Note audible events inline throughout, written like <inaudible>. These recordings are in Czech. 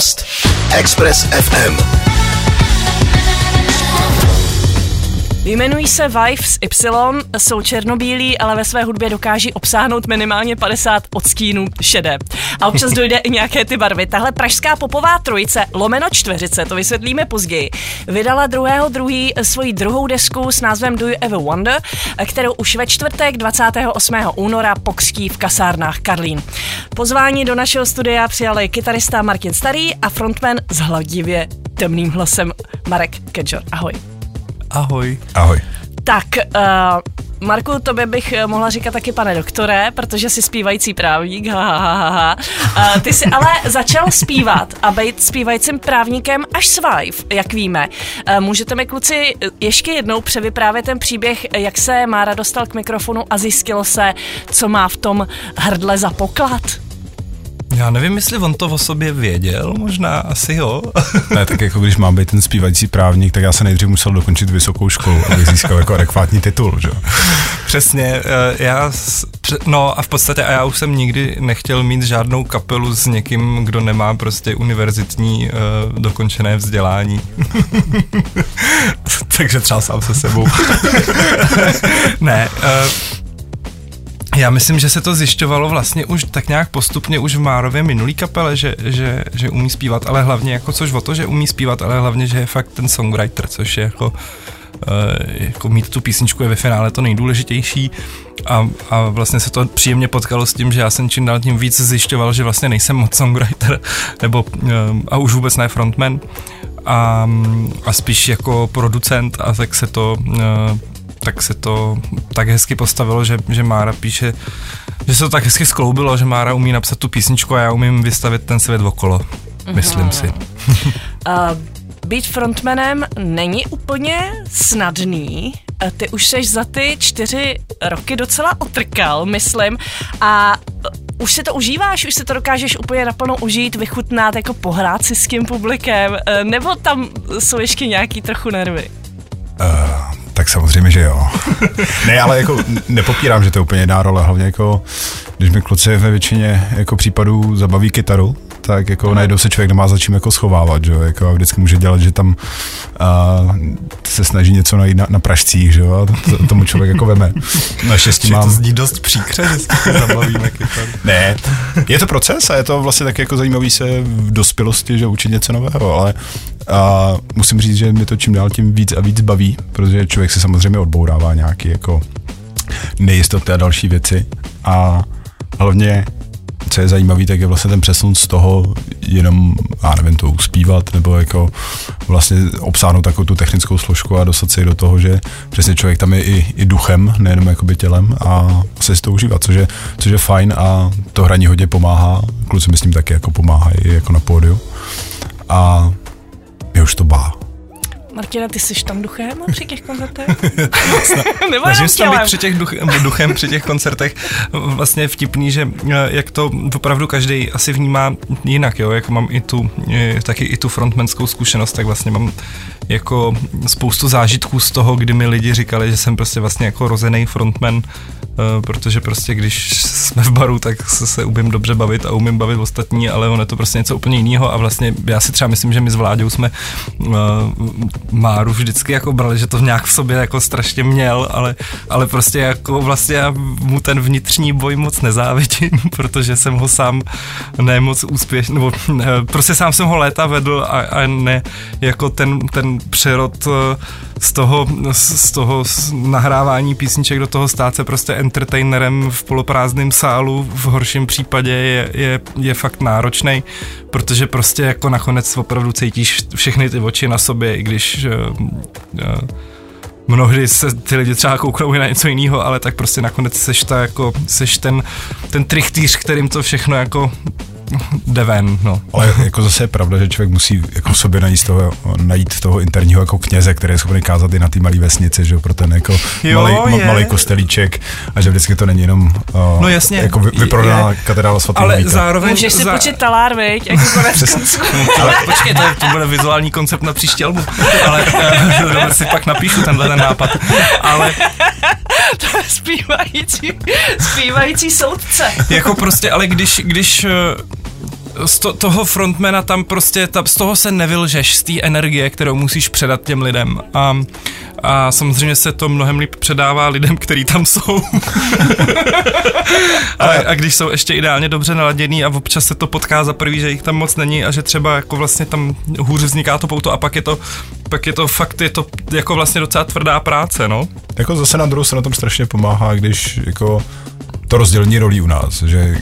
host Express FM. Jmenují se Vives Y, jsou černobílí, ale ve své hudbě dokáží obsáhnout minimálně 50 odstínů šedé. A občas dojde i nějaké ty barvy. Tahle pražská popová trojice, lomeno čtveřice, to vysvětlíme později, vydala druhého druhý svoji druhou desku s názvem Do You Ever Wonder, kterou už ve čtvrtek 28. února pokřtí v kasárnách Karlín. Pozvání do našeho studia přijali kytarista Martin Starý a frontman s hladivě temným hlasem Marek Kedžor. Ahoj. Ahoj. Ahoj. Tak, uh, Marku, tobě bych eh, mohla říkat taky pane doktore, protože jsi zpívající právník, ha, ha, ha, ha. Uh, ty jsi ale začal zpívat a být zpívajícím právníkem až swive, jak víme. Uh, můžete mi kluci ještě jednou převyprávět ten příběh, jak se Mára dostal k mikrofonu a zjistilo se, co má v tom hrdle za poklad? Já nevím, jestli on to o sobě věděl, možná asi jo. <laughs> ne, tak jako když mám být ten zpívající právník, tak já se nejdřív musel dokončit vysokou školu, abych získal jako adekvátní titul, že? Přesně, eh, já, no a v podstatě a já už jsem nikdy nechtěl mít žádnou kapelu s někým, kdo nemá prostě univerzitní uh, dokončené vzdělání. <laughs> Takže třeba sám se sebou. <laughs> ne, uh, já myslím, že se to zjišťovalo vlastně už tak nějak postupně už v Márově minulý kapele, že, že, že umí zpívat, ale hlavně jako což o to, že umí zpívat, ale hlavně, že je fakt ten songwriter, což je jako, uh, jako mít tu písničku je ve finále to nejdůležitější. A, a vlastně se to příjemně potkalo s tím, že já jsem čím dál tím víc zjišťoval, že vlastně nejsem moc songwriter, <laughs> nebo uh, a už vůbec ne frontman. A, a spíš jako producent a tak se to uh, tak se to tak hezky postavilo, že, že Mára píše, že se to tak hezky skloubilo, že Mára umí napsat tu písničku a já umím vystavit ten svět okolo. Mm-hmm. Myslím si. uh, <laughs> být frontmanem není úplně snadný. Ty už seš za ty čtyři roky docela otrkal, myslím, a už si to užíváš, už si to dokážeš úplně naplno užít, vychutnat, jako pohrát si s tím publikem, nebo tam jsou ještě nějaký trochu nervy? Uh, samozřejmě, že jo. <laughs> ne, ale jako nepopírám, že to je úplně jiná role, hlavně jako, když mi kluci ve většině jako případů zabaví kytaru, tak jako mm. najednou se člověk nemá za čím jako schovávat, že jo, jako a vždycky může dělat, že tam uh, se snaží něco najít na, na pražcích, že jo, a to, to, tomu člověk jako veme. Naštěstí mám... to zní dost příkře, že se zabavíme. <laughs> Ne, je to proces a je to vlastně tak jako zajímavý se v dospělosti, že učit něco nového, ale a musím říct, že mě to čím dál tím víc a víc baví, protože člověk se samozřejmě odbourává nějaký jako nejistoty a další věci a hlavně co je zajímavý, tak je vlastně ten přesun z toho jenom, já nevím, to uspívat, nebo jako vlastně obsáhnout takovou tu technickou složku a dostat se do toho, že přesně člověk tam je i, i duchem, nejenom jakoby tělem a se si to užívat, což je, což je fajn a to hraní hodně pomáhá, kluci myslím taky jako pomáhají jako na pódiu a mě už to bá. Martina, ty jsi tam duchem při těch koncertech? <laughs> Nebo Snažím se tam být při těch duch, duchem při těch koncertech. Vlastně vtipný, že eh, jak to opravdu každý asi vnímá jinak, jo, jak mám i tu, eh, taky i tu frontmanskou zkušenost, tak vlastně mám jako spoustu zážitků z toho, kdy mi lidi říkali, že jsem prostě vlastně jako rozený frontman, Eh, protože prostě když jsme v baru, tak se, se umím dobře bavit a umím bavit ostatní, ale ono je to prostě něco úplně jiného a vlastně já si třeba myslím, že my s Vláďou jsme uh, Máru vždycky jako brali, že to nějak v sobě jako strašně měl, ale, ale prostě jako vlastně já mu ten vnitřní boj moc nezávidím, <laughs> protože jsem ho sám nemoc úspěšný, nebo ne, prostě sám jsem ho léta vedl a, a ne jako ten, ten přerod uh, z toho, z toho nahrávání písniček do toho stát se prostě entertainerem v poloprázdném sálu v horším případě je, je, je fakt náročný, protože prostě jako nakonec opravdu cítíš všechny ty oči na sobě, i když uh, uh, mnohdy se ty lidi třeba kouknou i na něco jiného, ale tak prostě nakonec seš, ta jako, seš ten, ten trichtýř, kterým to všechno jako jde ven, no. Ale jako zase je pravda, že člověk musí jako sobě najít toho, najít toho interního jako kněze, který je schopný kázat i na té malé vesnici, že pro ten jako jo, malý, ma, malý kostelíček a že vždycky to není jenom uh, no jasně, jako vy, vyprodaná katedrála svatého Ale Víta. zároveň... Můžeš si za... počít talár, viď? Jako <laughs> ale <laughs> počkej, to, to bude vizuální koncept na příští album. Ale <laughs> uh, si pak napíšu tenhle ten nápad. Ale to je zpívající, zpívající soudce. jako prostě, ale když, když z to, toho frontmana tam prostě, ta, z toho se nevylžeš, z té energie, kterou musíš předat těm lidem. A, a samozřejmě se to mnohem líp předává lidem, kteří tam jsou. <laughs> a, a když jsou ještě ideálně dobře naladěný a občas se to potká za prvý, že jich tam moc není a že třeba jako vlastně tam hůř vzniká to pouto a pak je to, pak je to fakt, je to jako vlastně docela tvrdá práce, no. Jako zase na druhou se na tom strašně pomáhá, když jako to rozdělení rolí u nás, že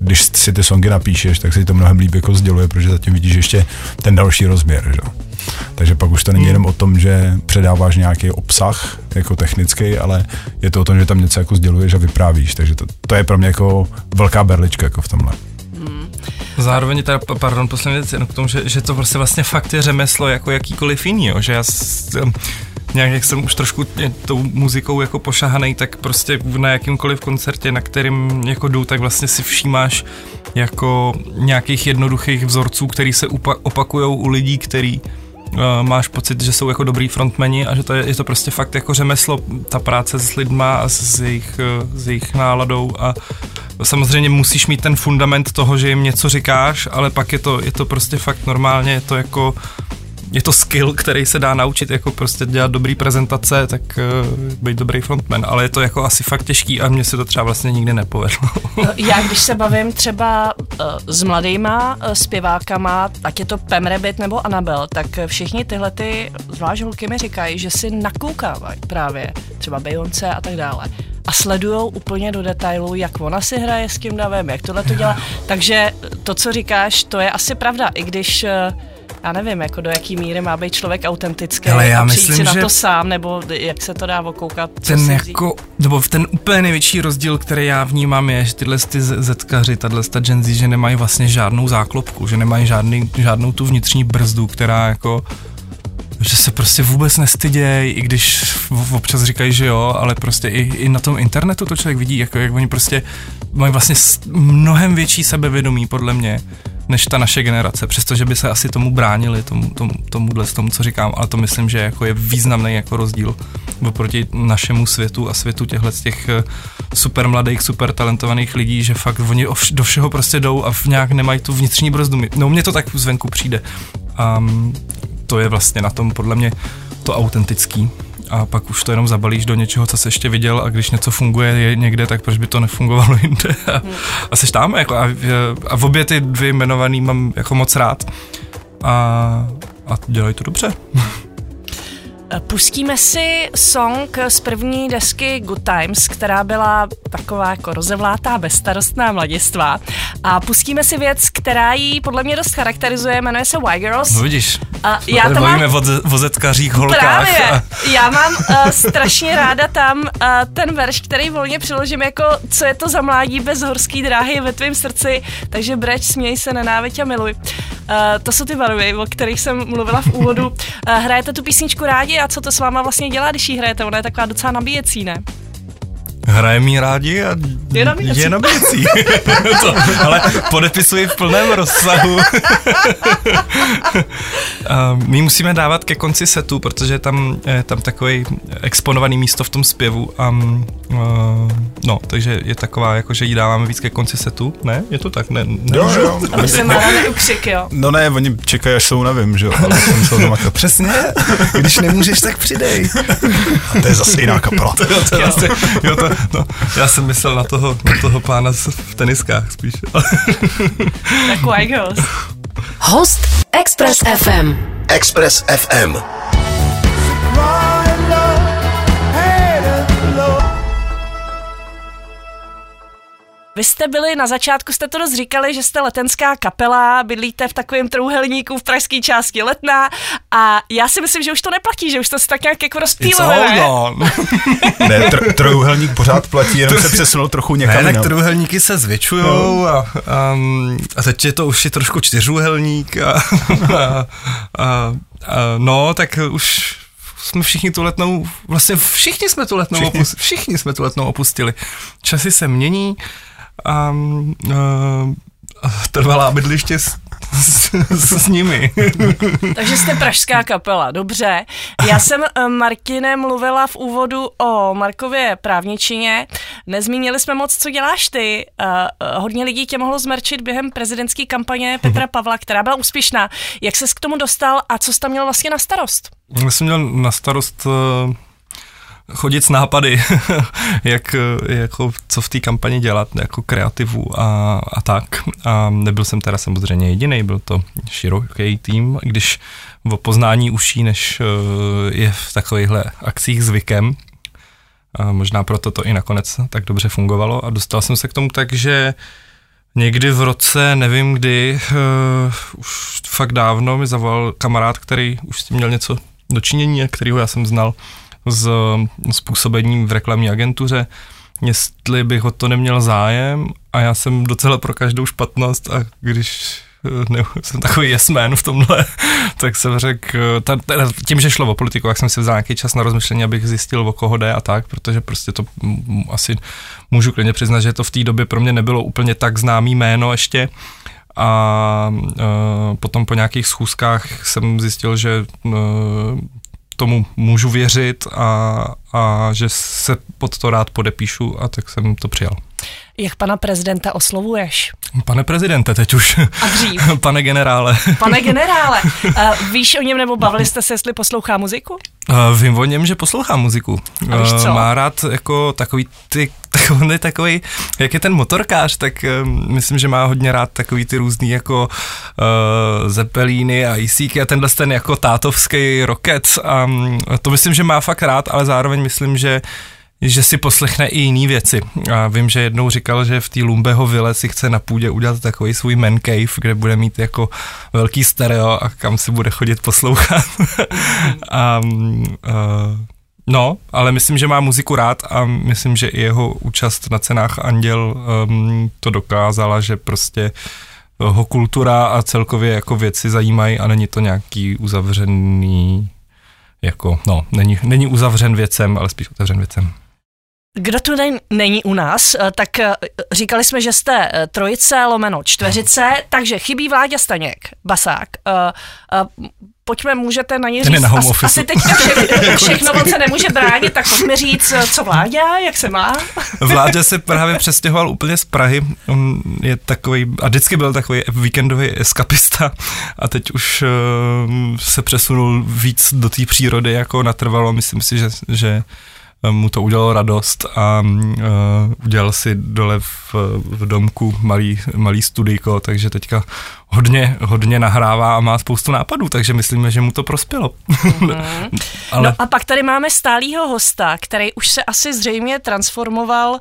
když si ty songy napíšeš, tak si to mnohem líp jako sděluje, protože zatím vidíš ještě ten další rozměr, že? Takže pak už to není hmm. jenom o tom, že předáváš nějaký obsah jako technický, ale je to o tom, že tam něco jako sděluješ a vyprávíš. Takže to, to je pro mě jako velká berlička jako v tomhle. Hmm. Zároveň teda, pardon, poslední věc, jenom k tomu, že, že to prostě vlastně fakt je řemeslo jako jakýkoliv jiný, jo, že já nějak jak jsem už trošku tou muzikou jako pošahaný, tak prostě na jakýmkoliv koncertě, na kterým jako jdu, tak vlastně si všímáš jako nějakých jednoduchých vzorců, který se opakujou u lidí, který uh, máš pocit, že jsou jako dobrý frontmeni a že to je, je to prostě fakt jako řemeslo, ta práce s lidma a s jejich, uh, s jejich náladou a samozřejmě musíš mít ten fundament toho, že jim něco říkáš, ale pak je to, je to prostě fakt normálně, je to jako je to skill, který se dá naučit, jako prostě dělat dobrý prezentace, tak uh, být dobrý frontman, ale je to jako asi fakt těžký a mně se to třeba vlastně nikdy nepovedlo. Já když se bavím třeba uh, s mladýma uh, zpěvákama, ať je to Pam Rabbit nebo Anabel, tak všichni tyhle ty, zvlášť holky mi říkají, že si nakoukávají právě třeba Beyoncé a tak dále a sledují úplně do detailu, jak ona si hraje s tím davem, jak tohle to dělá. Takže to, co říkáš, to je asi pravda, i když uh, já nevím, jako do jaký míry má být člověk autentický Ale já a přijít myslím, si na to sám, nebo jak se to dá okoukat. Ten jako, nebo ten úplně největší rozdíl, který já vnímám, je, že tyhle ty zetkaři, tahle ta Gen Z, že nemají vlastně žádnou záklopku, že nemají žádný, žádnou tu vnitřní brzdu, která jako že se prostě vůbec nestydějí, i když občas říkají, že jo, ale prostě i, i na tom internetu to člověk vidí, jako jak oni prostě mají vlastně mnohem větší sebevědomí, podle mě, než ta naše generace, přestože by se asi tomu bránili, tomu, tomu, tomuhle, tomu, co říkám, ale to myslím, že jako je významný jako rozdíl oproti našemu světu a světu těchto těch eh, super mladých, super talentovaných lidí, že fakt oni do všeho prostě jdou a nějak nemají tu vnitřní brzdu. No mně to tak zvenku přijde. A to je vlastně na tom podle mě to autentický a pak už to jenom zabalíš do něčeho, co jsi ještě viděl a když něco funguje je někde, tak proč by to nefungovalo <laughs> jinde a, a seš tam jako a, a v obě ty dvě jmenovaný mám jako moc rád a, a dělají to dobře. <laughs> Pustíme si song z první desky Good Times, která byla taková jako rozevlátá, bezstarostná mladistva. A pustíme si věc, která ji podle mě dost charakterizuje, jmenuje se Y Girls. No vidíš, a já to mám... o vozetkařích holkách. Právě, a... já mám uh, strašně ráda tam uh, ten verš, který volně přiložím jako co je to za mládí bez horský dráhy ve tvém srdci, takže breč, směj se, nenáviď a miluj. Uh, to jsou ty barvy, o kterých jsem mluvila v úvodu. Uh, hrajete tu písničku rádi a co to s váma vlastně dělá, když ji hrajete? Ona je taková docela nabíjecí, ne? Hraje mi rádi a je nabíjecí. Je nabíjecí. <laughs> to, ale podepisuji v plném rozsahu. <laughs> my musíme dávat ke konci setu, protože tam je tam takový exponovaný místo v tom zpěvu. A, uh, no, takže je taková, jako že jí dáváme víc ke konci setu. Ne? Je to tak? Ne, ne jo, jo. Aby se má ukřik, jo. No ne, oni čekají, až jsou nevím, že jo. <laughs> Přesně. Když nemůžeš, tak přidej. A to je zase jiná kapela. to, to, to, to, jo, to, <laughs> No, já jsem myslel na toho, na toho pána v teniskách spíš. <laughs> tak White Host Express FM. Express FM. Vy jste byli, na začátku jste to dost říkali, že jste letenská kapela, bydlíte v takovém trouhelníku v pražské části Letná a já si myslím, že už to neplatí, že už to se tak nějak jako rozptýluje. <laughs> ne, tr- trouhelník pořád platí, jenom se přesunul trochu někam Ne, tak trouhelníky se zvětšují no. a, a, a, teď je to už je trošku čtyřúhelník a, a, a, a no, tak už jsme všichni tu letnou, vlastně všichni jsme tu letnou, všichni. Opustili, všichni jsme tu letnou opustili. Časy se mění, a, a trvalá bydliště s, s nimi. <laughs> Takže jste pražská kapela, dobře. Já jsem eh, Martine mluvila v úvodu o Markově právničině. Nezmínili jsme moc, co děláš ty. Uh, hodně lidí tě mohlo zmerčit během prezidentské kampaně Petra <laughs> Pavla, která byla úspěšná. Jak ses k tomu dostal a co jsi tam měl vlastně na starost? Já jsem měl na starost uh chodit s nápady, <laughs> jak, jako, co v té kampani dělat, jako kreativu a, a tak. A nebyl jsem teda samozřejmě jediný, byl to široký tým, když o poznání uší, než eh, je v takovýchhle akcích zvykem. A možná proto to i nakonec tak dobře fungovalo a dostal jsem se k tomu tak, že někdy v roce, nevím kdy, uh, už fakt dávno mi zavolal kamarád, který už s tím měl něco dočinění a kterýho já jsem znal s, s působením v reklamní agentuře, jestli bych o to neměl zájem a já jsem docela pro každou špatnost a když eh, ne, <laughs> jsem takový yes man v tomhle, <laughs> tak jsem řekl, eh, tím, že šlo o politiku, jak jsem si vzal nějaký čas na rozmyšlení, abych zjistil, o koho jde a tak, protože prostě to asi můžu klidně přiznat, že to v té době pro mě nebylo úplně tak známý jméno ještě, a eh, potom po nějakých schůzkách jsem zjistil, že tomu můžu věřit a, a že se pod to rád podepíšu a tak jsem to přijal. Jak pana prezidenta oslovuješ? Pane prezidente, teď už. A dřív. <laughs> Pane generále. Pane generále. Uh, <laughs> víš o něm nebo bavili jste se, jestli poslouchá muziku? Uh, vím o něm, že poslouchá muziku. A víš co? Uh, má rád jako takový ty, <laughs> takový, takový, jak je ten motorkář, tak uh, myslím, že má hodně rád takový ty různý jako uh, Zeppelíny a Isíky a tenhle ten jako tátovský rocket. A um, to myslím, že má fakt rád, ale zároveň myslím, že že si poslechne i jiné věci. A vím, že jednou říkal, že v té Lumbeho vile si chce na půdě udělat takový svůj man cave, kde bude mít jako velký stereo a kam si bude chodit poslouchat. <laughs> a, uh, no, ale myslím, že má muziku rád a myslím, že i jeho účast na cenách Anděl um, to dokázala, že prostě ho kultura a celkově jako věci zajímají a není to nějaký uzavřený jako, no, není, není uzavřen věcem, ale spíš otevřen věcem. Kdo tu není u nás, eh, tak eh, říkali jsme, že jste eh, trojice, lomeno čtveřice, takže chybí Vláďa Staněk, basák. Pojďme, můžete na ně říct. Na asi, asi teďka <laughs> všechno, všechno on se nemůže bránit, tak pojďme říct, co Vláďa, jak se má. <laughs> Vláďa se právě přestěhoval úplně z Prahy. On je takový, a vždycky byl takový víkendový eskapista a teď už uh, se přesunul víc do té přírody, jako natrvalo. Myslím si, že, že mu to udělalo radost a uh, udělal si dole v, v domku malý, malý studijko, takže teďka hodně, hodně nahrává a má spoustu nápadů, takže myslíme, že mu to prospělo. Mm-hmm. <laughs> Ale... No a pak tady máme stálýho hosta, který už se asi zřejmě transformoval uh,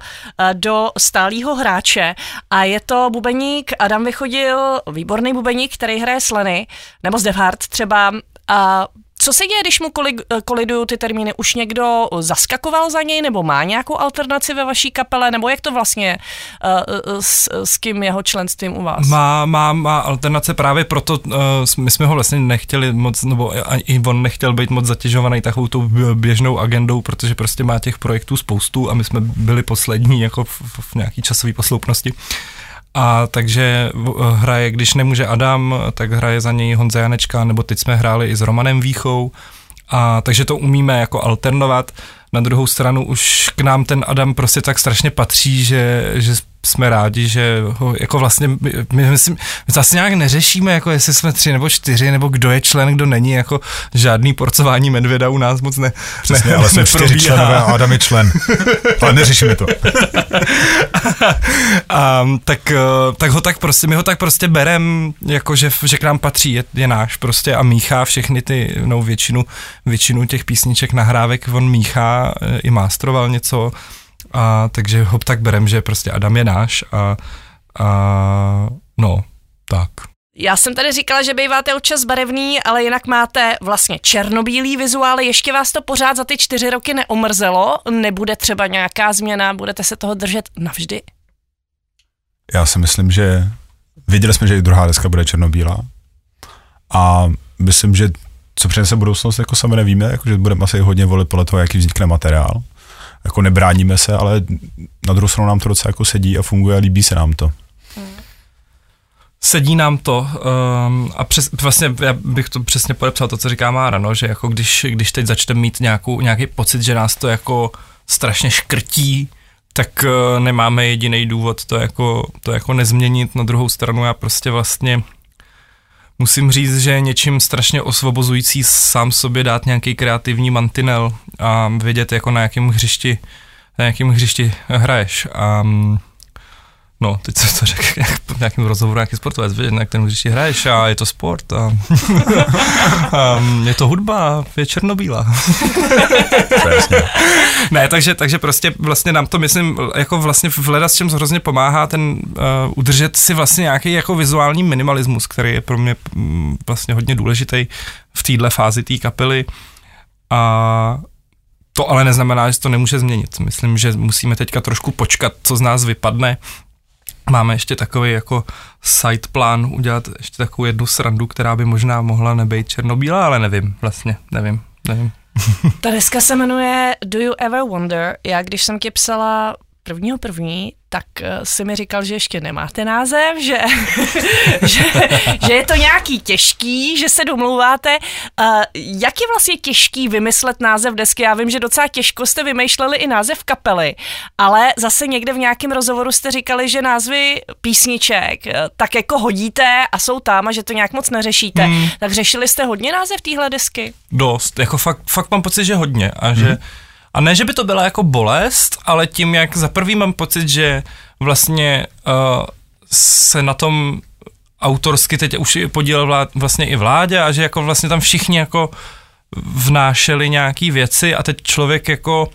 do stálýho hráče a je to bubeník Adam Vychodil, výborný bubeník, který hraje sleny, nebo z třeba a co se děje, když mu eh, kolidují ty termíny? Už někdo zaskakoval za něj, nebo má nějakou alternaci ve vaší kapele, nebo jak to vlastně uh, s, s kým jeho členstvím u vás? Má, má, má alternace právě proto, uh, my jsme ho vlastně nechtěli moc, nebo i on nechtěl být moc zatěžovaný takovou tou běžnou agendou, protože prostě má těch projektů spoustu a my jsme byli poslední jako v, v nějaký časové posloupnosti. A takže eh, hraje, když nemůže Adam, tak hraje za něj Honza Janečka, nebo teď jsme hráli i s Romanem Výchou. A takže to umíme jako alternovat. Na druhou stranu už k nám ten Adam prostě tak strašně patří, že, že jsme rádi, že ho jako vlastně, my, my, myslím, my to asi nějak neřešíme, jako jestli jsme tři nebo čtyři, nebo kdo je člen, kdo není, jako žádný porcování medvěda u nás moc ne. Přesně, ne, ale jsme čtyři členové a Adam je člen. ale neřešíme to. <laughs> a, tak, eh, tak ho tak prostě, my ho tak prostě berem, jako že, že k nám patří, je, je náš prostě a míchá všechny ty, no většinu, většinu těch písniček nahrávek on míchá, eh, i mástroval něco, a takže ho tak berem, že prostě Adam je náš a, a no, tak. Já jsem tady říkala, že býváte občas barevný, ale jinak máte vlastně černobílý vizuály. Ještě vás to pořád za ty čtyři roky neomrzelo? Nebude třeba nějaká změna? Budete se toho držet navždy? Já si myslím, že viděli jsme, že i druhá deska bude černobílá. A myslím, že co přinese budoucnost, jako sami nevíme, jako, že budeme asi hodně volit podle toho, jaký vznikne materiál jako nebráníme se, ale na druhou stranu nám to docela jako sedí a funguje a líbí se nám to. sedí nám to um, a přes, vlastně já bych to přesně podepsal to, co říká Mára, no, že jako když, když teď začneme mít nějakou, nějaký pocit, že nás to jako strašně škrtí, tak uh, nemáme jediný důvod to jako, to jako nezměnit. Na druhou stranu já prostě vlastně musím říct, že je něčím strašně osvobozující sám sobě dát nějaký kreativní mantinel a vědět, jako na jakém hřišti, na jakém hřišti hraješ. A um, No, teď jsem to řekl <laughs> jak, v nějakém rozhovoru, nějaký sportovec, víš, na kterém když hraješ a je to sport a, a <laughs> je to hudba, je černobílá. <laughs> ne, takže, takže prostě vlastně nám to myslím, jako vlastně v leda s čem hrozně pomáhá ten uh, udržet si vlastně nějaký jako vizuální minimalismus, který je pro mě um, vlastně hodně důležitý v téhle fázi té kapely a to ale neznamená, že to nemůže změnit. Myslím, že musíme teďka trošku počkat, co z nás vypadne, máme ještě takový jako side plán udělat ještě takovou jednu srandu, která by možná mohla nebejt černobílá, ale nevím, vlastně, nevím, nevím. Ta deska se jmenuje Do You Ever Wonder. Já když jsem ti psala prvního první, tak eh, si mi říkal, že ještě nemáte název, že, <laughs> že, že je to nějaký těžký, že se domlouváte. Uh, jak je vlastně těžký vymyslet název desky? Já vím, že docela těžko jste vymýšleli i název kapely, ale zase někde v nějakém rozhovoru jste říkali, že názvy písniček eh, tak jako hodíte a jsou tam a že to nějak moc neřešíte. Hmm. Tak řešili jste hodně název téhle desky? Dost, jako fakt, fakt mám pocit, že hodně a že hmm a ne, že by to byla jako bolest, ale tím, jak za prvý mám pocit, že vlastně uh, se na tom autorsky teď už podílel vlád, vlastně i vládě a že jako vlastně tam všichni jako vnášeli nějaký věci a teď člověk jako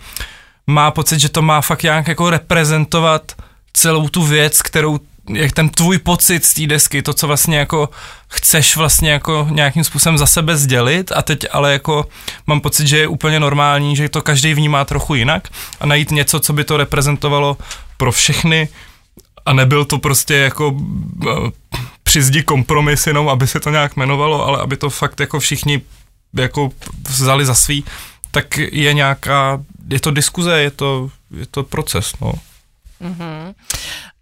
má pocit, že to má fakt nějak jako reprezentovat celou tu věc, kterou jak ten tvůj pocit z té desky, to, co vlastně jako chceš vlastně jako nějakým způsobem za sebe sdělit a teď ale jako mám pocit, že je úplně normální, že to každý vnímá trochu jinak a najít něco, co by to reprezentovalo pro všechny a nebyl to prostě jako eh, přizdi kompromis jenom, aby se to nějak jmenovalo, ale aby to fakt jako všichni jako vzali za svý, tak je nějaká, je to diskuze, je to, je to proces, no. Mm-hmm.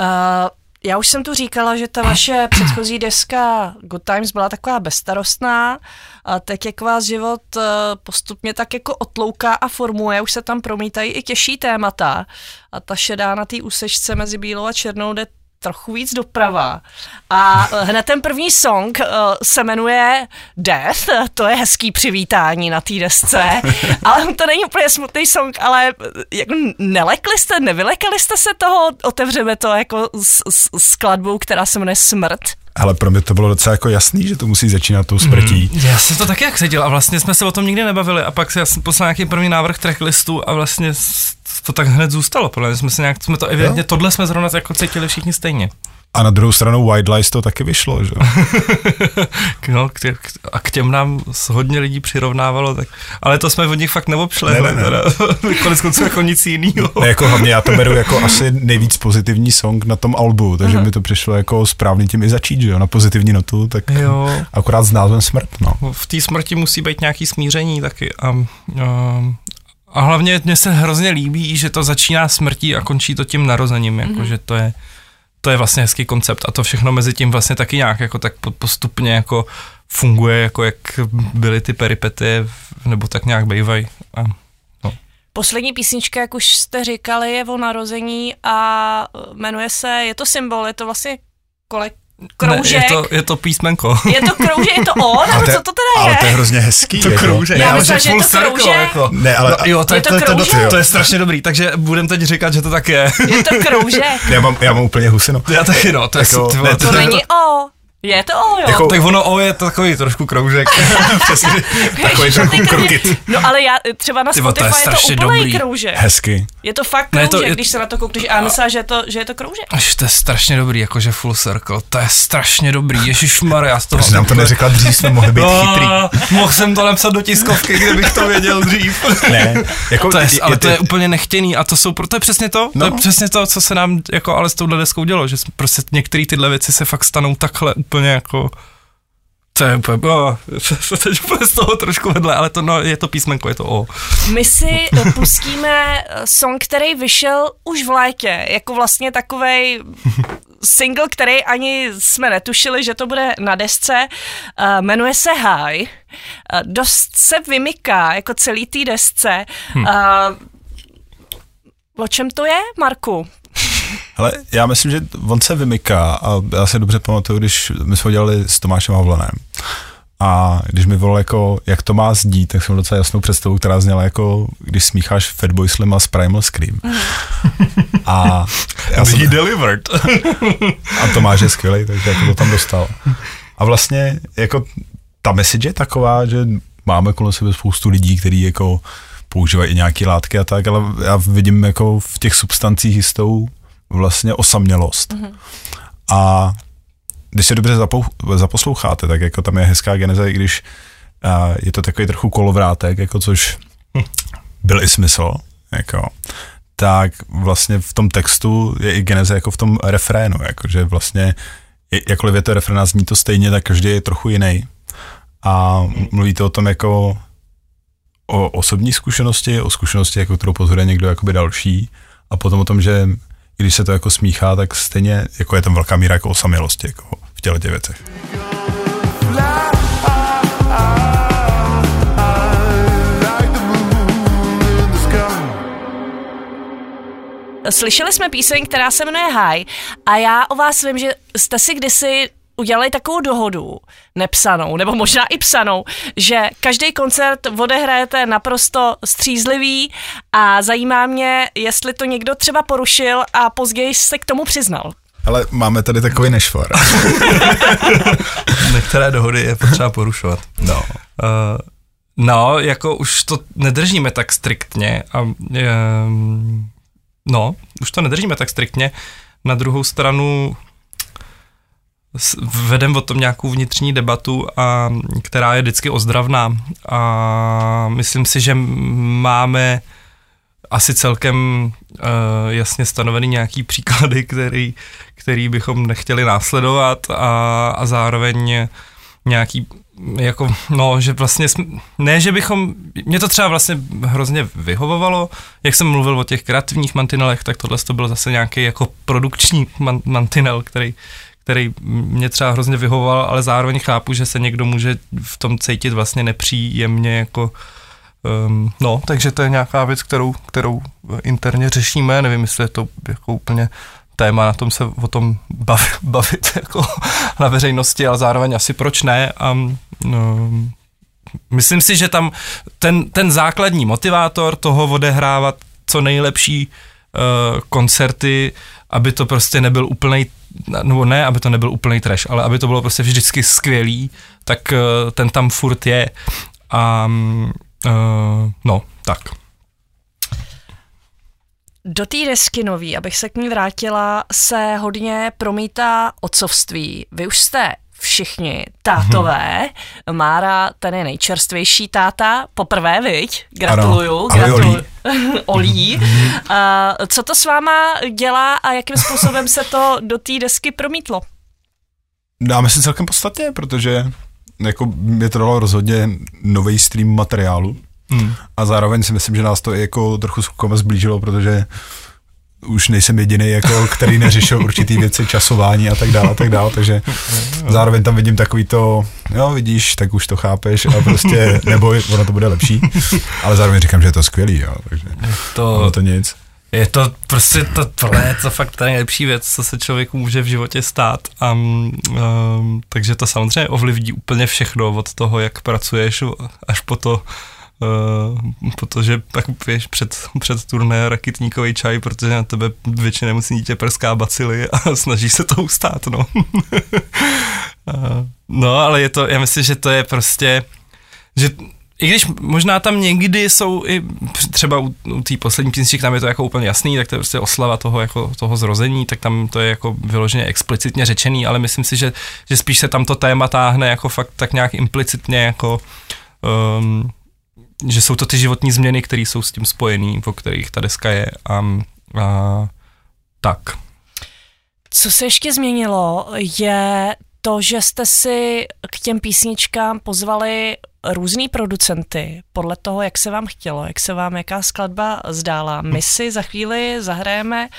Uh, já už jsem tu říkala, že ta vaše předchozí deska Good Times byla taková bezstarostná a teď jak vás život eh, postupně tak jako otlouká a formuje, už se tam promítají i těžší témata. A ta šedá na té úsečce mezi bílou a černou jde trochu víc doprava. A hned ten první song uh, se jmenuje Death, to je hezký přivítání na té desce, <laughs> ale to není úplně smutný song, ale jako nelekli jste, nevylekali jste se toho, otevřeme to jako s, s skladbou, která se jmenuje Smrt. Ale pro mě to bylo docela jako jasný, že to musí začínat tou smrtí. Mm, já jsem to taky jak seděl a vlastně jsme se o tom nikdy nebavili a pak jsem poslal nějaký první návrh tracklistu a vlastně to tak hned zůstalo, protože jsme se nějak, jsme to evidentně, jo? tohle jsme zrovna jako cítili všichni stejně. A na druhou stranu White Lies to taky vyšlo, že <laughs> no, k tě, a k těm nám hodně lidí přirovnávalo, tak, ale to jsme od nich fakt neobšli. Ne, ne, ne. Teda, <laughs> konec konců jako nic jiného. Ne, jako hlavně já to beru jako asi nejvíc pozitivní song na tom albu, takže Aha. mi to přišlo jako správně tím i začít, že jo, na pozitivní notu, tak jo. akorát s názvem smrt, no. V té smrti musí být nějaký smíření taky a, a a hlavně mně se hrozně líbí, že to začíná smrtí a končí to tím narozením, jako mm-hmm. že to je, to je vlastně hezký koncept a to všechno mezi tím vlastně taky nějak jako tak postupně jako funguje, jako jak byly ty peripety, nebo tak nějak bývají. No. Poslední písnička, jak už jste říkali, je o narození a jmenuje se, je to symbol, je to vlastně kolek, kroužek. Ne, je, to, je to písmenko. <laughs> Je to kroužek, je to O, nebo co to teda je? Ale to je hrozně hezký. To jako. kroužek. Já myslím, že je to kroužek. Jako. Ne, ale no, jo, to je, to, to, to, to, je strašně dobrý, takže budem teď říkat, že to tak je. Je to kroužek. já, mám, já mám úplně husinu. Já taky no, to, je, jako, ne, to, to, to není O. Je to O, jo. Jako, tak ono O je takový trošku kroužek. <laughs> Přesně, takový trochu <laughs> krokit. No ale já třeba na Spotify je to, je to úplný dobrý. kroužek. Hezky. Je to fakt kroužek, ne, to, je... když se na to koukneš a myslím, že, to, že je to kroužek. Až to je strašně dobrý, jakože full circle. To je strašně dobrý, ježišmar, já z toho... Proč nám to neřekla dřív, jsme mohli být <laughs> no, chytrý. Mohl jsem to napsat do tiskovky, kdybych to věděl dřív. ne, jako, to je, ale je, to je úplně nechtěný a to jsou, to je přesně to, no. to je přesně to, co se nám jako ale s touhle deskou dělo, že prostě některé tyhle věci se fakt stanou takhle úplně jako to je úplně, oh, <laughs> teď úplně z toho trošku vedle, ale to no, je to písmenko, je to O. My si pustíme song, který vyšel už v létě, jako vlastně takovej <laughs> single, který ani jsme netušili, že to bude na desce. Uh, jmenuje se High. Uh, dost se vymyká jako celý té desce. Hmm. Uh, o čem to je, Marku? Ale já myslím, že on se vymyká a já se dobře pamatuju, když my jsme dělali s Tomášem Havlanem. A když mi volal jako, jak to má zdít, tak jsem docela jasnou představu, která zněla jako, když smícháš Fatboy Slim a s Primal Scream. a já jsem, he delivered. a Tomáš je skvělý, takže jako to tam dostal. A vlastně jako ta message je taková, že máme kolem sebe spoustu lidí, kteří jako používají i nějaké látky a tak, ale já vidím jako v těch substancích jistou vlastně osamělost. Mm-hmm. A když se dobře zapou, zaposloucháte, tak jako tam je hezká geneze, i když uh, je to takový trochu kolovrátek, jako což byl i smysl, jako, tak vlastně v tom textu je i geneze jako v tom refrénu, jakože vlastně jakkoliv je to refrén zní to stejně, tak každý je trochu jiný. A mluvíte o tom jako o osobní zkušenosti, o zkušenosti, jako kterou pozoruje někdo jakoby další a potom o tom, že když se to jako smíchá, tak stejně jako je tam velká míra jako osamělosti jako v těle těch věcech. Slyšeli jsme píseň, která se jmenuje High a já o vás vím, že jste si kdysi udělali takovou dohodu, nepsanou, nebo možná i psanou, že každý koncert odehrajete naprosto střízlivý a zajímá mě, jestli to někdo třeba porušil a později se k tomu přiznal. Ale máme tady takový nešvar. <laughs> Některé dohody je potřeba porušovat. No. Uh, no, jako už to nedržíme tak striktně a uh, no, už to nedržíme tak striktně. Na druhou stranu vedem o tom nějakou vnitřní debatu, a, která je vždycky ozdravná. A myslím si, že máme asi celkem uh, jasně stanovený nějaký příklady, který, který bychom nechtěli následovat a, a zároveň nějaký jako, no, že vlastně, ne, že bychom, mě to třeba vlastně hrozně vyhovovalo, jak jsem mluvil o těch kreativních mantinelech, tak tohle to byl zase nějaký jako produkční man, mantinel, který, který mě třeba hrozně vyhovoval, ale zároveň chápu, že se někdo může v tom cítit vlastně nepříjemně jako Um, no, takže to je nějaká věc, kterou, kterou interně řešíme, nevím, jestli je to jako úplně téma, na tom se o tom bavit, <laughs> bavit jako na veřejnosti, ale zároveň asi proč ne. A, um, myslím si, že tam ten, ten základní motivátor toho odehrávat co nejlepší uh, koncerty, aby to prostě nebyl úplný nebo ne, aby to nebyl úplný trash, ale aby to bylo prostě vždycky skvělý, tak uh, ten tam furt je. A uh, no, tak. Do té desky nový, abych se k ní vrátila, se hodně promítá otcovství. Vy už jste všichni tátové. Hmm. Mára, ten je nejčerstvější táta, poprvé, viď? Gratuluju. Ano. gratuluju. <laughs> Olí. uh, co to s váma dělá a jakým způsobem se to do té desky promítlo? Dáme si celkem podstatně, protože jako mě to dalo rozhodně nový stream materiálu hmm. a zároveň si myslím, že nás to i jako trochu zblížilo, protože už nejsem jediný, jako, který neřešil <laughs> určitý věci, časování a tak dále, a tak dále, takže zároveň tam vidím takový to, jo, vidíš, tak už to chápeš a prostě, nebo ono to bude lepší, ale zároveň říkám, že je to skvělý, jo, takže to, to nic. Je to prostě to, tohle je to fakt ta nejlepší věc, co se člověku může v životě stát. A, um, takže to samozřejmě ovlivní úplně všechno od toho, jak pracuješ, až po to, Uh, protože pak piješ před, před turné rakitníkový čaj, protože na tebe většině nemocní dítě prská bacily a <laughs> snaží se to ustát, no. uh, <laughs> no, ale je to, já myslím, že to je prostě, že i když možná tam někdy jsou i třeba u, u té poslední písničky, tam je to jako úplně jasný, tak to je prostě oslava toho, jako, toho zrození, tak tam to je jako vyloženě explicitně řečený, ale myslím si, že, že spíš se tam to téma táhne jako fakt tak nějak implicitně jako um, že jsou to ty životní změny, které jsou s tím spojený, o kterých ta deska je a, a tak. Co se ještě změnilo, je to, že jste si k těm písničkám pozvali různý producenty podle toho, jak se vám chtělo, jak se vám jaká skladba zdála. My si za chvíli zahrajeme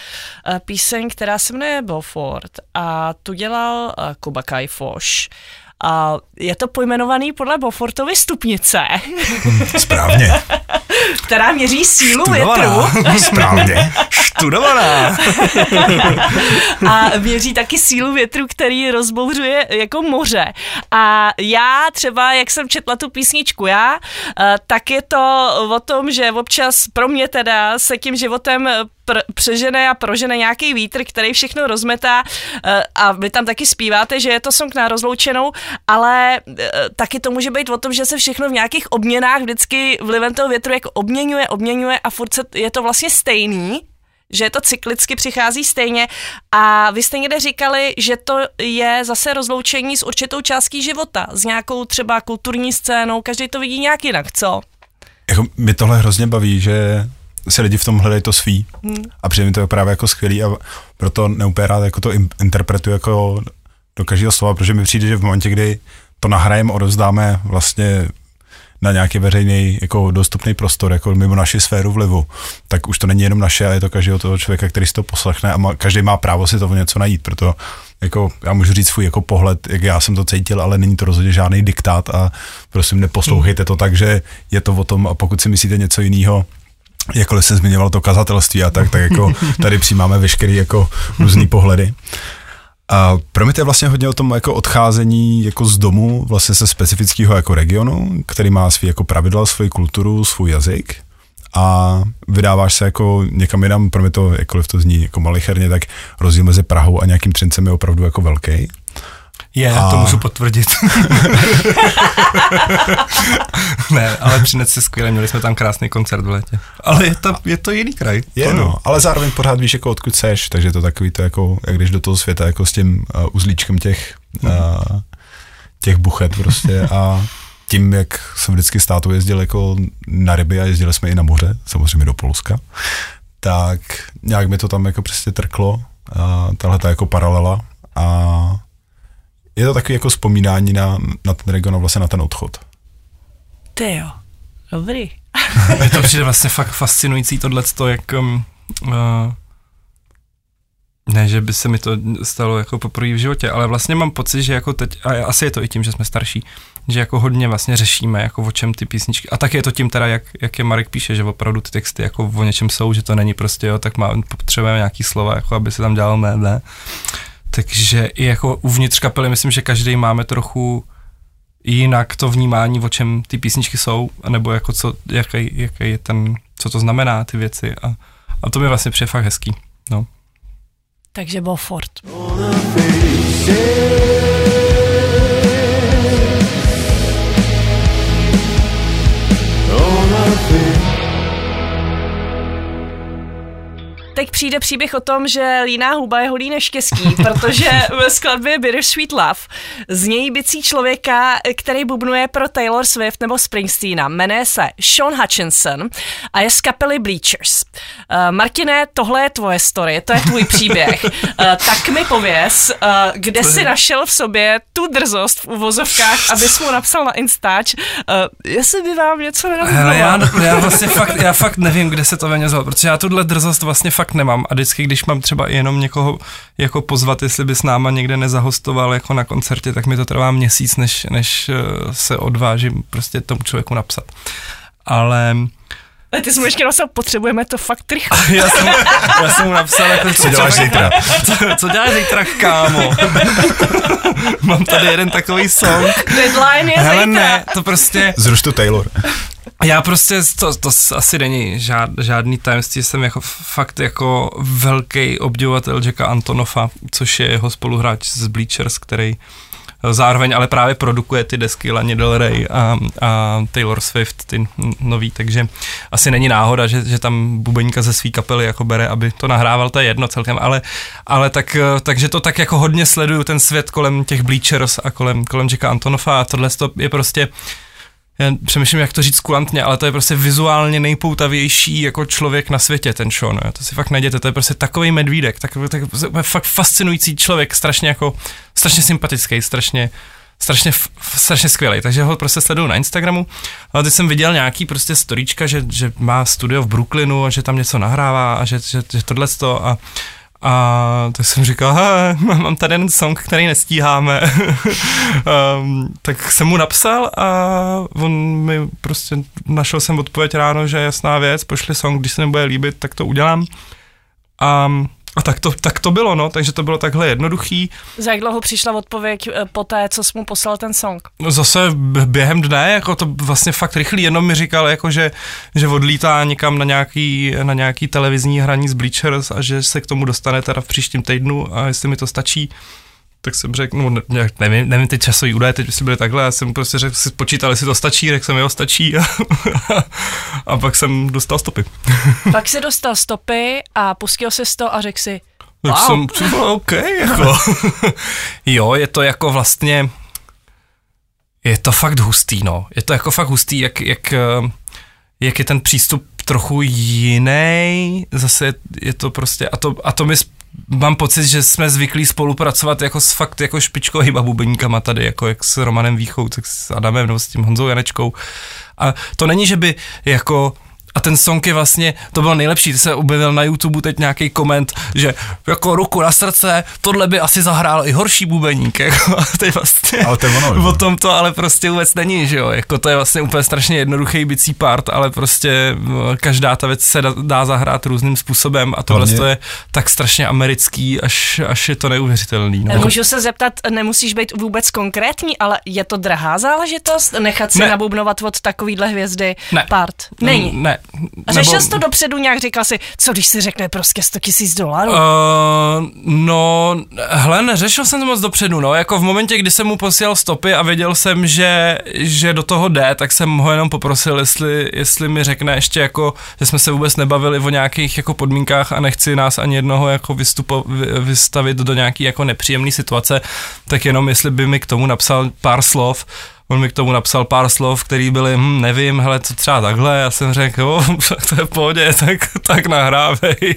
eh, píseň, která se jmenuje Beaufort a tu dělal eh, Kuba Kajfoš. A je to pojmenovaný podle Beaufortovy stupnice. Správně. <laughs> která měří sílu Študovaná. větru. <laughs> Správně. Študovaná. a měří taky sílu větru, který rozbouřuje jako moře. A já třeba, jak jsem četla tu písničku já, eh, tak je to o tom, že občas pro mě teda se tím životem pr- přežene a prožene nějaký vítr, který všechno rozmetá eh, a vy tam taky zpíváte, že je to song na rozloučenou, ale eh, taky to může být o tom, že se všechno v nějakých obměnách vždycky vlivem toho větru jako obměňuje, obměňuje a furt se, je to vlastně stejný, že to cyklicky přichází stejně a vy jste někde říkali, že to je zase rozloučení s určitou částí života, s nějakou třeba kulturní scénou, každý to vidí nějak jinak, co? Jako, mě tohle hrozně baví, že si lidi v tom hledají to svý hmm. a přijde mi to právě jako skvělý a proto neúplně rád jako to interpretuji jako do každého slova, protože mi přijde, že v momentě, kdy to nahrajeme, odozdáme vlastně na nějaký veřejný jako dostupný prostor, jako mimo naši sféru vlivu, tak už to není jenom naše, ale je to každého toho člověka, který si to poslechne a má, každý má právo si toho něco najít, proto jako, já můžu říct svůj jako pohled, jak já jsem to cítil, ale není to rozhodně žádný diktát a prosím neposlouchejte to tak, že je to o tom a pokud si myslíte něco jiného, jakkoliv se zmiňoval to kazatelství a tak, tak jako tady přijímáme veškerý jako různý pohledy. A pro mě to je vlastně hodně o tom jako odcházení jako z domu, vlastně se specifického jako regionu, který má svý jako pravidla, svoji kulturu, svůj jazyk a vydáváš se jako někam jinam, pro mě to, jakkoliv to zní jako malicherně, tak rozdíl mezi Prahou a nějakým Třincem je opravdu jako velký. Je, a... to můžu potvrdit. <laughs> <laughs> ne, ale přinec si skvěle, měli jsme tam krásný koncert v létě. Ale je to, je to jiný kraj. Je, to no, ale zároveň pořád víš, jako odkud seš, takže to takový to jako, jak když do toho světa, jako s tím uh, uzlíčkem těch, uh, těch buchet prostě a tím, jak jsem vždycky s tátou jezdil jako na ryby a jezdili jsme i na moře, samozřejmě do Polska, tak nějak mi to tam jako přesně trklo, uh, tahle ta jako paralela a je to takový jako vzpomínání na, na ten region a vlastně na ten odchod. Ty jo, dobrý. je <laughs> to přijde vlastně fakt fascinující tohle, jak um, uh, ne, že by se mi to stalo jako poprvé v životě, ale vlastně mám pocit, že jako teď, a asi je to i tím, že jsme starší, že jako hodně vlastně řešíme, jako o čem ty písničky, a tak je to tím teda, jak, jak je Marek píše, že opravdu ty texty jako o něčem jsou, že to není prostě, jo, tak má, potřebujeme nějaký slova, jako aby se tam dělalo ne, ne. Takže i jako uvnitř kapely myslím, že každý máme trochu jinak to vnímání, o čem ty písničky jsou, nebo jako co, jaký, jaký je ten, co to znamená ty věci a, a to mi vlastně přijde fakt hezký. No. Takže byl Ford. Přijde příběh o tom, že líná huba je holí neštěstí, <laughs> protože ve skladbě Bittersweet Love z něj bicí člověka, který bubnuje pro Taylor Swift nebo Springsteena. Jmenuje se Sean Hutchinson a je z kapely Bleachers. Uh, Martine, tohle je tvoje story, to je tvůj příběh. Uh, tak mi pověz, uh, kde jsi našel v sobě tu drzost v uvozovkách, abys mu napsal na Instač, uh, jestli by vám něco Hele, já, já vlastně fakt, já fakt nevím, kde se to ve protože já tuhle drzost vlastně fakt fakt nemám a vždycky, když mám třeba jenom někoho jako pozvat, jestli by s náma někde nezahostoval jako na koncertě, tak mi to trvá měsíc, než, než eh, se odvážím prostě tomu člověku napsat. Ale ale ty jsi mu ještě napsal, potřebujeme to fakt rychle. <laughs> já, jsem, já jsem mu napsal, jako, co, co děláš zítra? Co, co děláš zítra, kámo? <laughs> Mám tady jeden takový song. Deadline je Hele, zítra. ne, to prostě... Zruš to Taylor. Já prostě, to, to asi není žád, žádný tajemství, jsem jako fakt jako velký obdivovatel Jacka Antonofa, což je jeho spoluhráč z Bleachers, který zároveň ale právě produkuje ty desky Lani Del Rey a, a Taylor Swift, ty nový, takže asi není náhoda, že, že tam bubeníka ze své kapely jako bere, aby to nahrával, to je jedno celkem, ale, ale tak, takže to tak jako hodně sleduju ten svět kolem těch Bleachers a kolem, kolem Jacka Antonofa a tohle je prostě já přemýšlím, jak to říct kulantně, ale to je prostě vizuálně nejpoutavější jako člověk na světě, ten Sean. Jo. To si fakt najděte, to je prostě takový medvídek, takový, takový fakt fascinující člověk, strašně jako, strašně sympatický, strašně, strašně, strašně skvělý, takže ho prostě sleduju na Instagramu. A teď jsem viděl nějaký prostě storíčka, že, že má studio v Brooklynu a že tam něco nahrává a že, že, že tohle to a a tak jsem říkal, <laughs> mám tady jeden song, který nestíháme. um, <laughs> tak jsem mu napsal a on mi prostě našel jsem odpověď ráno, že jasná věc, pošli song, když se nebude líbit, tak to udělám. Um, a tak to, tak to bylo, no, takže to bylo takhle jednoduchý. Za jak dlouho přišla odpověď eh, po té, co jsi mu poslal ten song? No zase během dne, jako to vlastně fakt rychlý, jenom mi říkal, jako že, že odlítá někam na nějaký, na nějaký televizní hraní z Bleachers a že se k tomu dostane teda v příštím týdnu a jestli mi to stačí tak jsem řekl, no ne, nevím, nevím ty časový údaje, teď si byly takhle, já jsem prostě řekl, si počítal, jestli to stačí, řekl jsem, jo, stačí <laughs> a, a pak jsem dostal stopy. <laughs> pak si dostal stopy a pustil si to a řekl si, wow. Tak jsem, třeba, OK, jako. <laughs> jo, je to jako vlastně, je to fakt hustý, no. Je to jako fakt hustý, jak, jak, jak je ten přístup trochu jiný, zase je to prostě, a to, a to mi mám pocit, že jsme zvyklí spolupracovat jako s fakt jako špičkovými bubeníkama tady, jako jak s Romanem Výchou, tak s Adamem nebo s tím Honzou Janečkou. A to není, že by jako a ten song je vlastně, to bylo nejlepší, ty se objevil na YouTube teď nějaký koment, že jako ruku na srdce, tohle by asi zahrál i horší bubeník, jako, to je vlastně, ale to je ono, o tom to ale prostě vůbec není, že jo, jako to je vlastně úplně strašně jednoduchý bicí part, ale prostě každá ta věc se dá, dá zahrát různým způsobem a tohle to je tak strašně americký, až, až je to neuvěřitelný. No. Můžu se zeptat, nemusíš být vůbec konkrétní, ale je to drahá záležitost nechat si ne. nabubnovat od takovýhle hvězdy ne. part? Není. Ne, a řešil nebo... jsi to dopředu nějak, říkal si, co když si řekne prostě 100 tisíc dolarů? Uh, no, hle, neřešil jsem to moc dopředu, no, jako v momentě, kdy jsem mu posílal stopy a věděl jsem, že, že do toho jde, tak jsem ho jenom poprosil, jestli, jestli mi řekne ještě jako, že jsme se vůbec nebavili o nějakých jako podmínkách a nechci nás ani jednoho jako vystupo, vystavit do nějaký jako nepříjemné situace, tak jenom jestli by mi k tomu napsal pár slov, on mi k tomu napsal pár slov, který byly, hm, nevím, hele, co třeba takhle, já jsem řekl, jo, <laughs> to je v pohodě, <laughs> tak, tak nahrávej.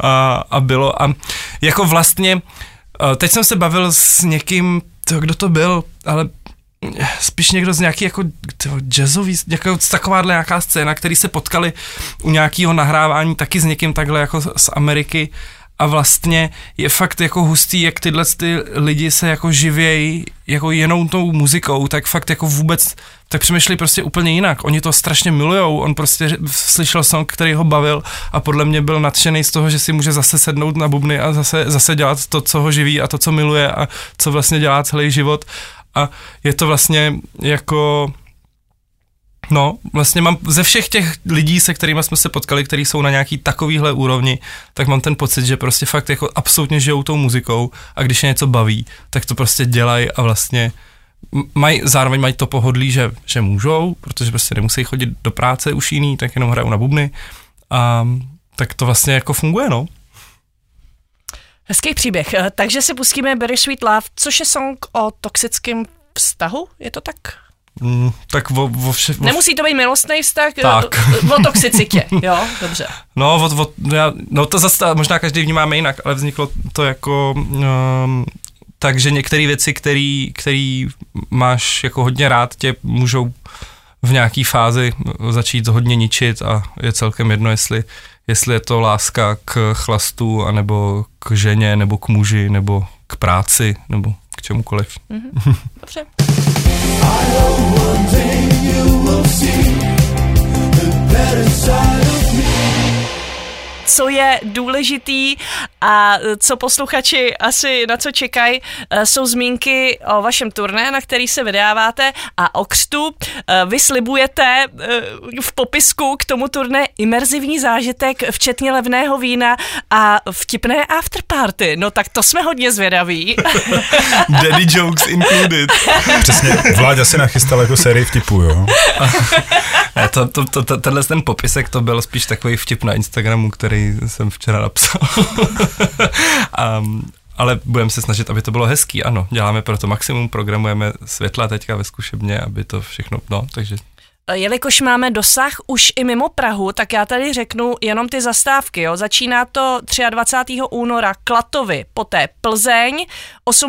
a, a bylo, a jako vlastně, teď jsem se bavil s někým, to, kdo to byl, ale spíš někdo z nějaký jako tyho, jazzový, jako takováhle nějaká scéna, který se potkali u nějakého nahrávání taky s někým takhle jako z Ameriky a vlastně je fakt jako hustý, jak tyhle ty lidi se jako živějí jako jenom tou muzikou, tak fakt jako vůbec, tak přemýšlí prostě úplně jinak. Oni to strašně milujou, on prostě slyšel song, který ho bavil a podle mě byl nadšený z toho, že si může zase sednout na bubny a zase, zase dělat to, co ho živí a to, co miluje a co vlastně dělá celý život. A je to vlastně jako No, vlastně mám ze všech těch lidí, se kterými jsme se potkali, kteří jsou na nějaký takovýhle úrovni, tak mám ten pocit, že prostě fakt jako absolutně žijou tou muzikou a když je něco baví, tak to prostě dělají a vlastně mají, zároveň mají to pohodlí, že, že můžou, protože prostě nemusí chodit do práce už jiný, tak jenom hrajou na bubny a tak to vlastně jako funguje, no. Hezký příběh. Takže si pustíme Sweet Love, což je song o toxickém vztahu, je to tak? Mm, tak vo, vo vše, vo... Nemusí to být milostný vztah, tak. o toxicitě, <laughs> jo, dobře. No, o, o, já, no to zase možná každý vnímáme jinak, ale vzniklo to jako um, tak, že některé věci, které máš jako hodně rád, tě můžou v nějaký fázi začít hodně ničit a je celkem jedno, jestli, jestli je to láska k chlastu, anebo k ženě, nebo k muži, nebo k práci, nebo k čemukoliv. Mm-hmm. <laughs> Dobře. One day you will see the better side of me. Co je důležitý a co posluchači asi na co čekají, eh, jsou zmínky o vašem turné, na který se vydáváte a o křtu. Eh, vy slibujete eh, v popisku k tomu turné imerzivní zážitek, včetně levného vína a vtipné afterparty. No tak to jsme hodně zvědaví. <laughs> Daddy jokes included. Přesně, Vláďa si nachystal jako sérii vtipů, jo? <laughs> to, to, to, to, tenhle ten popisek to byl spíš takový vtip na Instagramu, který jsem včera napsal. <laughs> um, ale budeme se snažit, aby to bylo hezký, ano. Děláme pro to maximum, programujeme světla teďka ve zkušebně, aby to všechno, no, takže Jelikož máme dosah už i mimo Prahu, tak já tady řeknu jenom ty zastávky. Jo. Začíná to 23. února Klatovy, poté Plzeň,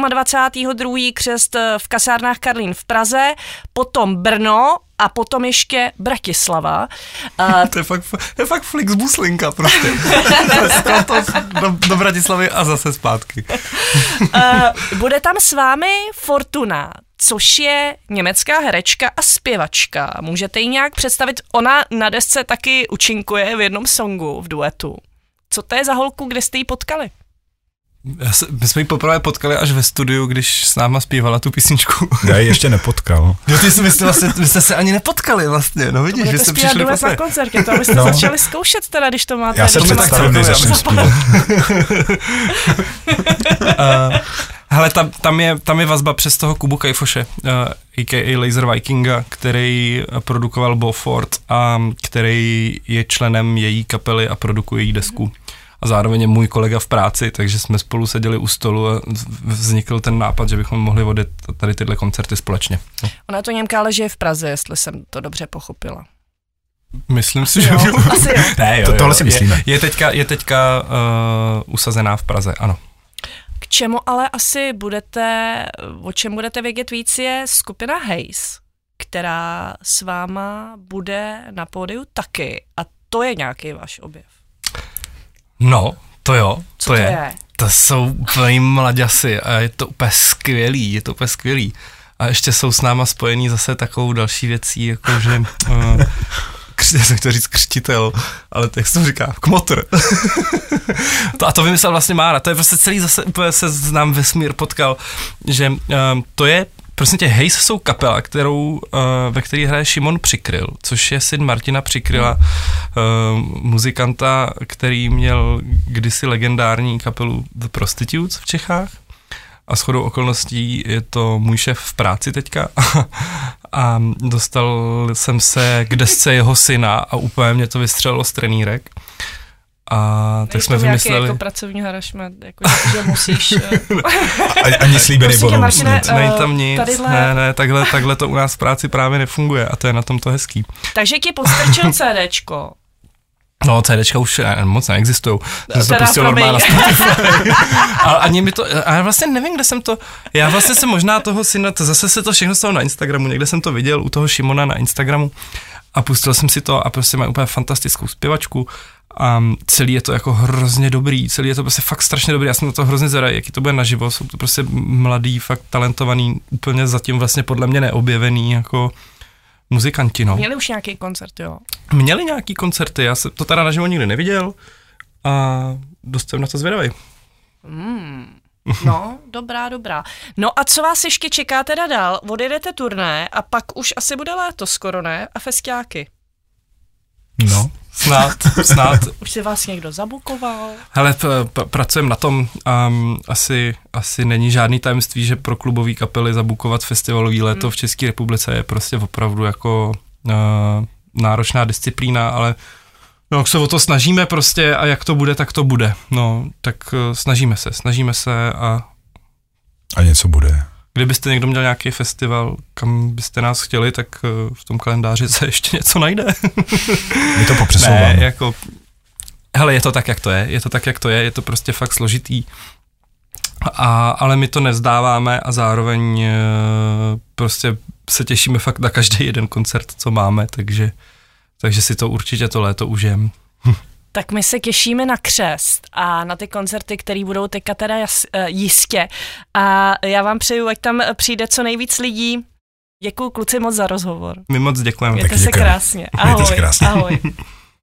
28. křest v kasárnách Karlín v Praze, potom Brno, a potom ještě Bratislava. Uh, <laughs> to, je fakt, to je fakt Flixbuslinka prostě. <laughs> do, do Bratislavy a zase zpátky. uh, bude tam s vámi Fortuna, což je německá herečka a zpěvačka. Můžete ji nějak představit? Ona na desce taky učinkuje v jednom songu v duetu. Co to je za holku, kde jste ji potkali? My jsme ji poprvé potkali až ve studiu, když s náma zpívala tu písničku. Já ji ještě nepotkal. <laughs> Jo, ty jsi, vy, jste vlastně, vy jste se ani nepotkali vlastně, no vidíš, vy jste přišli na koncertě, to abyste no. začali zkoušet teda, když to máte. Já se představím, než začnu zpívat. <laughs> Hele, tam, tam, je, tam je vazba přes toho Kubu Kajfoše, uh, a.k.a. Laser Vikinga, který produkoval Beaufort a který je členem její kapely a produkuje její desku. A zároveň je můj kolega v práci, takže jsme spolu seděli u stolu a vznikl ten nápad, že bychom mohli vodit tady tyhle koncerty společně. No. Ona to Němka, ale žije v Praze, jestli jsem to dobře pochopila. Myslím si, že jo. Asi jo. Ne, jo, to, tohle si myslíme. Je, je teďka, je teďka uh, usazená v Praze, ano. K čemu ale asi budete, o čem budete vědět víc, je skupina Haze, která s váma bude na pódiu taky. A to je nějaký váš objev. No, to jo, Co to, je. je. To jsou úplně mladěsi a je to úplně skvělý, je to úplně skvělý. A ještě jsou s náma spojení zase takovou další věcí, jako že <laughs> uh, já jsem chtěl říct křtitel, ale jak se to říká, kmotr. <laughs> to, a to vymyslel vlastně Mára, to je prostě celý zase úplně se znám vesmír potkal, že um, to je Prosím tě, Hejs jsou kapela, kterou, uh, ve které hraje Šimon Přikryl, což je syn Martina Přikryla, uh, muzikanta, který měl kdysi legendární kapelu The Prostitutes v Čechách. A shodou okolností je to můj šéf v práci teďka. <laughs> A dostal jsem se k desce jeho syna a úplně mě to vystřelilo z trenýrek. A tak jsme vymysleli... jako pracovní harašment, jako, že musíš... <laughs> a, ani slíbený bonus. Není tam nic, tadyhle... ne, ne, takhle, takhle to u nás v práci právě nefunguje a to je na tom to hezký. Takže ti podstrčil CDčko. No, CDčka už ne, moc neexistují. Jsem to pustil normálně na Spotify. <laughs> a ani mi to, a já vlastně nevím, kde jsem to, já vlastně jsem možná toho syna, to zase se to všechno stalo na Instagramu, někde jsem to viděl u toho Šimona na Instagramu a pustil jsem si to a prostě má úplně fantastickou zpěvačku a celý je to jako hrozně dobrý, celý je to prostě fakt strašně dobrý, já jsem na to hrozně zvedavý, jaký to bude naživo, jsou to prostě mladý, fakt talentovaný, úplně zatím vlastně podle mě neobjevený jako muzikanti, no. Měli už nějaký koncert, jo? Měli nějaký koncerty, já jsem to teda naživo nikdy neviděl a dost jsem na to zvědavý. Mm. No, <laughs> dobrá, dobrá. No a co vás ještě čeká teda dál? Odjedete turné a pak už asi bude léto skoro, ne? A festiáky. No, snad, snad. <laughs> Už se vás někdo zabukoval? Hele, p- pracujeme na tom. Um, asi, asi není žádný tajemství, že pro klubové kapely zabukovat festivalový léto hmm. v České republice je prostě opravdu jako uh, náročná disciplína, ale no, jak se o to snažíme prostě a jak to bude, tak to bude. No, tak uh, snažíme se, snažíme se a... A něco bude. Kdybyste někdo měl nějaký festival, kam byste nás chtěli, tak eh, v tom kalendáři <laughs> se ještě něco najde. My to popřesouváme. Ne, jako, hele, je to tak, jak to je, je to tak, jak to je, je to prostě fakt složitý. A, ale my to nevzdáváme a zároveň eh, prostě se těšíme fakt na každý jeden koncert, co máme, takže, takže si to určitě to léto užijem. <laughs> Tak my se těšíme na křest a na ty koncerty, které budou teďka teda jas, uh, jistě. A já vám přeju, ať tam přijde co nejvíc lidí. Děkuji kluci moc za rozhovor. My moc děkujeme. Mějte se krásně. Ahoj. Mějte se krásně. Ahoj.